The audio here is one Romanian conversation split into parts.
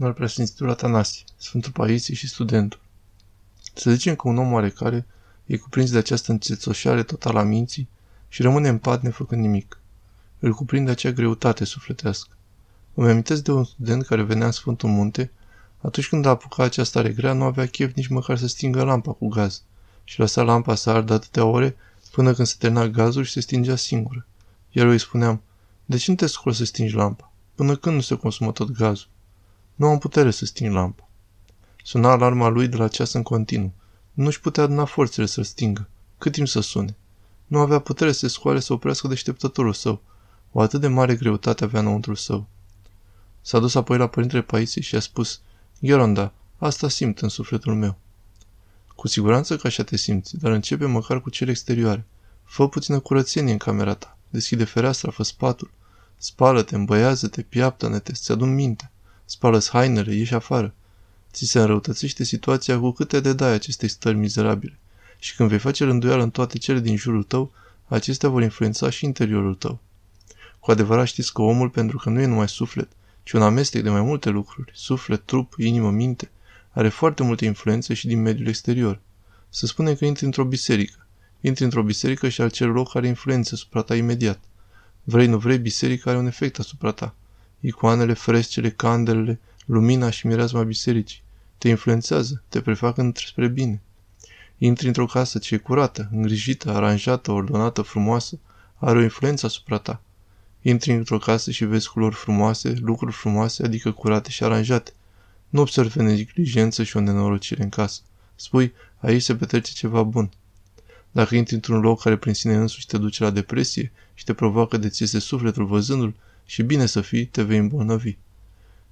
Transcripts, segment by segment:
al preasfințitul Atanasie, Sfântul Paisie și studentul. Să zicem că un om oarecare e cuprins de această înțețoșare totală a minții și rămâne în pat nefăcând nimic. Îl cuprinde acea greutate sufletească. Îmi amintesc de un student care venea în Sfântul Munte, atunci când a apucat această stare grea, nu avea chef nici măcar să stingă lampa cu gaz și lăsa lampa să ardă atâtea ore până când se termina gazul și se stingea singură. Iar eu îi spuneam, de ce nu te scol să stingi lampa? Până când nu se consumă tot gazul? Nu am putere să sting lampa. Suna alarma lui de la ceas în continuu. Nu-și putea aduna forțele să-l stingă. Cât timp să sune? Nu avea putere să se scoale să oprească deșteptătorul său. O atât de mare greutate avea înăuntru său. S-a dus apoi la părintele Paisie și a spus, Gheronda, asta simt în sufletul meu. Cu siguranță că așa te simți, dar începe măcar cu cele exterioare. Fă puțină curățenie în camera ta. Deschide fereastra, fă spatul. Spală-te, îmbăiază-te, piaptă-ne-te, ți adun minte. Spală-ți hainele, ieși afară. Ți se înrăutățește situația cu câte de dai acestei stări mizerabile. Și când vei face rânduială în toate cele din jurul tău, acestea vor influența și interiorul tău. Cu adevărat știți că omul, pentru că nu e numai suflet, ci un amestec de mai multe lucruri, suflet, trup, inimă, minte, are foarte multe influențe și din mediul exterior. Să spunem că intri într-o biserică. Intri într-o biserică și acel loc are influențe asupra ta imediat. Vrei, nu vrei, biserica are un efect asupra ta. Icoanele, frescele, candelele, lumina și mireazma bisericii. Te influențează, te prefac spre bine. Intri într-o casă ce e curată, îngrijită, aranjată, ordonată, frumoasă, are o influență asupra ta. Intri într-o casă și vezi culori frumoase, lucruri frumoase, adică curate și aranjate. Nu observi neglijență și o nenorocire în casă. Spui, aici se petrece ceva bun. Dacă intri într-un loc care prin sine însuși te duce la depresie și te provoacă de ți este sufletul văzându-l, și bine să fii, te vei îmbolnăvi.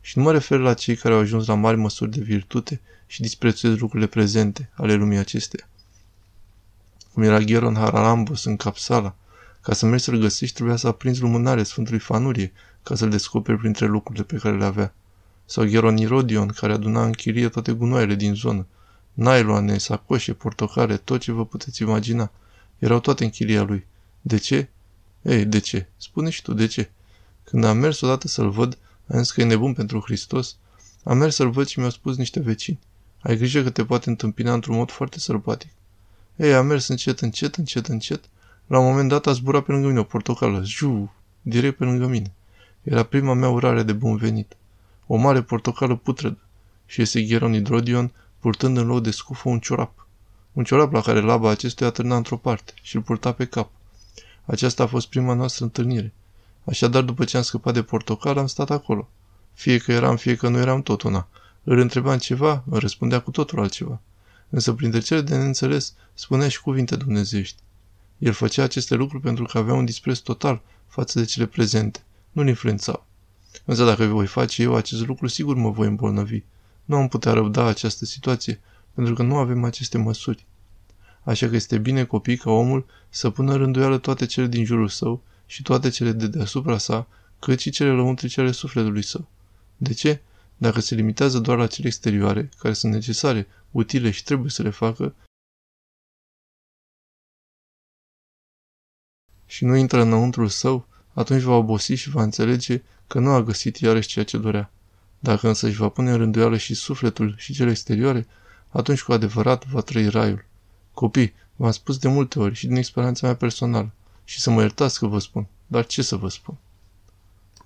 Și nu mă refer la cei care au ajuns la mari măsuri de virtute și disprețuiesc lucrurile prezente ale lumii acesteia. Cum era Gheron Haralambos în Capsala, ca să mergi să-l găsești, trebuia să aprinzi lumânare Sfântului Fanurie, ca să-l descoperi printre lucrurile pe care le avea. Sau Gheron Irodion, care aduna în chirie toate gunoaiele din zonă. Nailoane, sacoșe, portocale, tot ce vă puteți imagina. Erau toate în chiria lui. De ce? Ei, de ce? Spune și tu, de ce? Când am mers odată să-l văd, am zis că e nebun pentru Hristos, am mers să-l văd și mi-au spus niște vecini. Ai grijă că te poate întâmpina într-un mod foarte sălbatic. Ei, am mers încet, încet, încet, încet. La un moment dat a zburat pe lângă mine o portocală, ju, direct pe lângă mine. Era prima mea urare de bun venit. O mare portocală putredă. Și este Gheron Hidrodion, purtând în loc de scufă un ciorap. Un ciorap la care laba acestuia târna într-o parte și îl purta pe cap. Aceasta a fost prima noastră întâlnire. Așadar, după ce am scăpat de portocal, am stat acolo. Fie că eram, fie că nu eram tot una. Îl întrebam ceva, îmi răspundea cu totul altceva. Însă printre cele de neînțeles, spunea și cuvinte dumnezeiești. El făcea aceste lucruri pentru că avea un dispreț total față de cele prezente. Nu-l influențau. Însă dacă voi face eu acest lucru, sigur mă voi îmbolnăvi. Nu am putea răbda această situație, pentru că nu avem aceste măsuri. Așa că este bine copii ca omul să pună rânduială toate cele din jurul său și toate cele de deasupra sa, cât și cele lăuntrice ale sufletului său. De ce? Dacă se limitează doar la cele exterioare, care sunt necesare, utile și trebuie să le facă, și nu intră înăuntrul său, atunci va obosi și va înțelege că nu a găsit iarăși ceea ce dorea. Dacă însă își va pune în rânduială și sufletul și cele exterioare, atunci cu adevărat va trăi raiul. Copii, v-am spus de multe ori și din experiența mea personală. Și să mă iertați că vă spun, dar ce să vă spun?